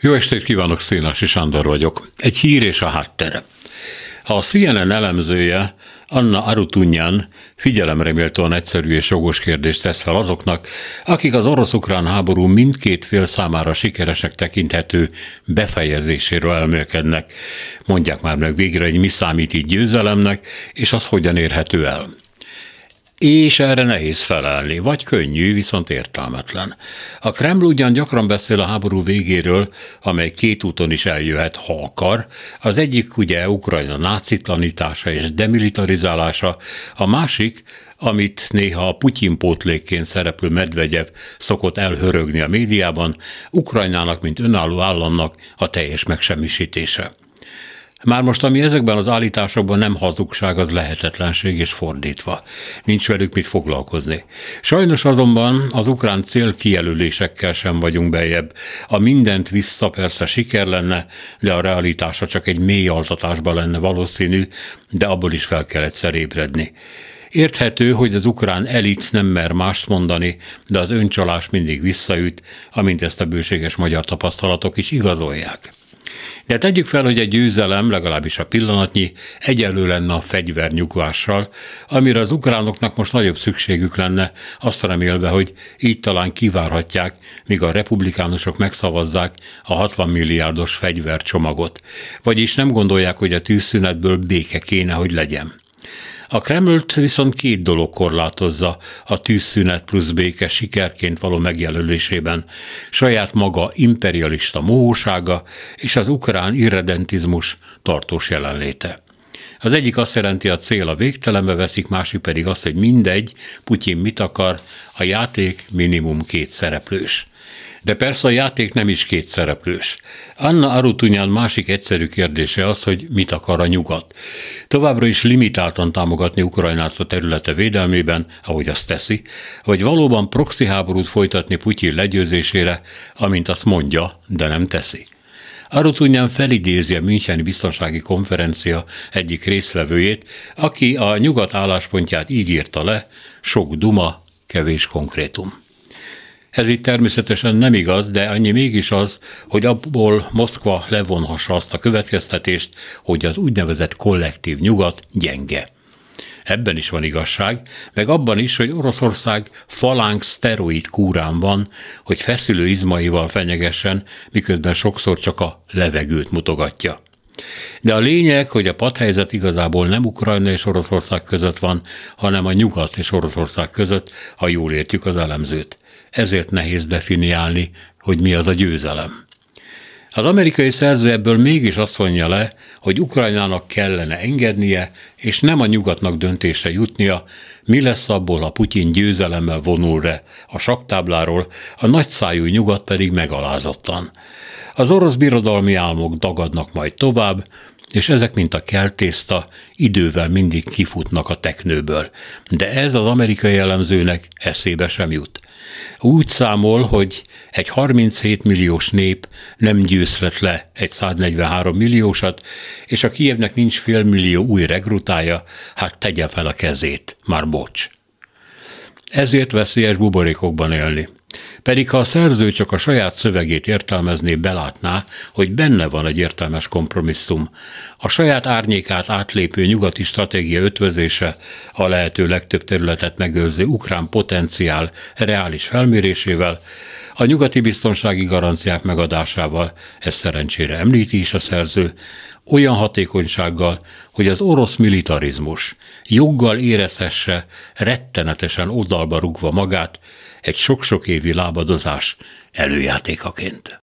Jó estét kívánok, Szénási Sándor vagyok. Egy hír és a háttere. A CNN elemzője Anna Arutunyan figyelemre méltóan egyszerű és jogos kérdést tesz fel azoknak, akik az orosz-ukrán háború mindkét fél számára sikeresek tekinthető befejezéséről elmélkednek. Mondják már meg végre, hogy mi számít így győzelemnek, és az hogyan érhető el és erre nehéz felelni, vagy könnyű, viszont értelmetlen. A Kreml ugyan gyakran beszél a háború végéről, amely két úton is eljöhet, ha akar. Az egyik ugye Ukrajna nácitlanítása és demilitarizálása, a másik, amit néha a Putyin pótlékként szereplő Medvegyev szokott elhörögni a médiában, Ukrajnának, mint önálló államnak a teljes megsemmisítése. Már most, ami ezekben az állításokban nem hazugság, az lehetetlenség és fordítva. Nincs velük mit foglalkozni. Sajnos azonban az ukrán célkijelölésekkel sem vagyunk bejebb. A mindent vissza persze siker lenne, de a realitása csak egy mély altatásban lenne valószínű, de abból is fel kell egyszer ébredni. Érthető, hogy az ukrán elit nem mer mást mondani, de az öncsalás mindig visszaüt, amint ezt a bőséges magyar tapasztalatok is igazolják. De tegyük fel, hogy egy győzelem, legalábbis a pillanatnyi, egyelő lenne a fegyvernyugvással, amire az ukránoknak most nagyobb szükségük lenne, azt remélve, hogy így talán kivárhatják, míg a republikánusok megszavazzák a 60 milliárdos fegyvercsomagot. Vagyis nem gondolják, hogy a tűzszünetből béke kéne, hogy legyen. A Kremlt viszont két dolog korlátozza a tűzszünet plusz béke sikerként való megjelölésében, saját maga imperialista mohósága és az ukrán irredentizmus tartós jelenléte. Az egyik azt jelenti, a cél a végtelenbe veszik, másik pedig az, hogy mindegy, Putyin mit akar, a játék minimum két szereplős. De persze a játék nem is két szereplős. Anna Arutunyan másik egyszerű kérdése az, hogy mit akar a nyugat. Továbbra is limitáltan támogatni Ukrajnát a területe védelmében, ahogy azt teszi, vagy valóban proxy háborút folytatni Putyin legyőzésére, amint azt mondja, de nem teszi. Arutunyan felidézi a Müncheni Biztonsági Konferencia egyik részlevőjét, aki a nyugat álláspontját így írta le, sok duma, kevés konkrétum. Ez itt természetesen nem igaz, de annyi mégis az, hogy abból Moszkva levonhassa azt a következtetést, hogy az úgynevezett kollektív nyugat gyenge. Ebben is van igazság, meg abban is, hogy Oroszország falánk szteroid kúrán van, hogy feszülő izmaival fenyegessen, miközben sokszor csak a levegőt mutogatja. De a lényeg, hogy a padhelyzet igazából nem Ukrajna és Oroszország között van, hanem a nyugat és Oroszország között, ha jól értjük az elemzőt ezért nehéz definiálni, hogy mi az a győzelem. Az amerikai szerző ebből mégis azt mondja le, hogy Ukrajnának kellene engednie, és nem a nyugatnak döntése jutnia, mi lesz abból, ha Putyin győzelemmel vonul re a saktábláról, a nagyszájú nyugat pedig megalázottan. Az orosz birodalmi álmok dagadnak majd tovább, és ezek, mint a keltészta, idővel mindig kifutnak a teknőből. De ez az amerikai jellemzőnek eszébe sem jut. Úgy számol, hogy egy 37 milliós nép nem győzhet le egy 143 milliósat, és a Kievnek nincs félmillió új regrutája, hát tegye fel a kezét, már bocs. Ezért veszélyes buborékokban élni. Pedig ha a szerző csak a saját szövegét értelmezné, belátná, hogy benne van egy értelmes kompromisszum. A saját árnyékát átlépő nyugati stratégia ötvözése a lehető legtöbb területet megőrző ukrán potenciál reális felmérésével, a nyugati biztonsági garanciák megadásával, ezt szerencsére említi is a szerző, olyan hatékonysággal, hogy az orosz militarizmus joggal érezhesse rettenetesen oldalba rugva magát egy sok-sok évi lábadozás előjátékaként.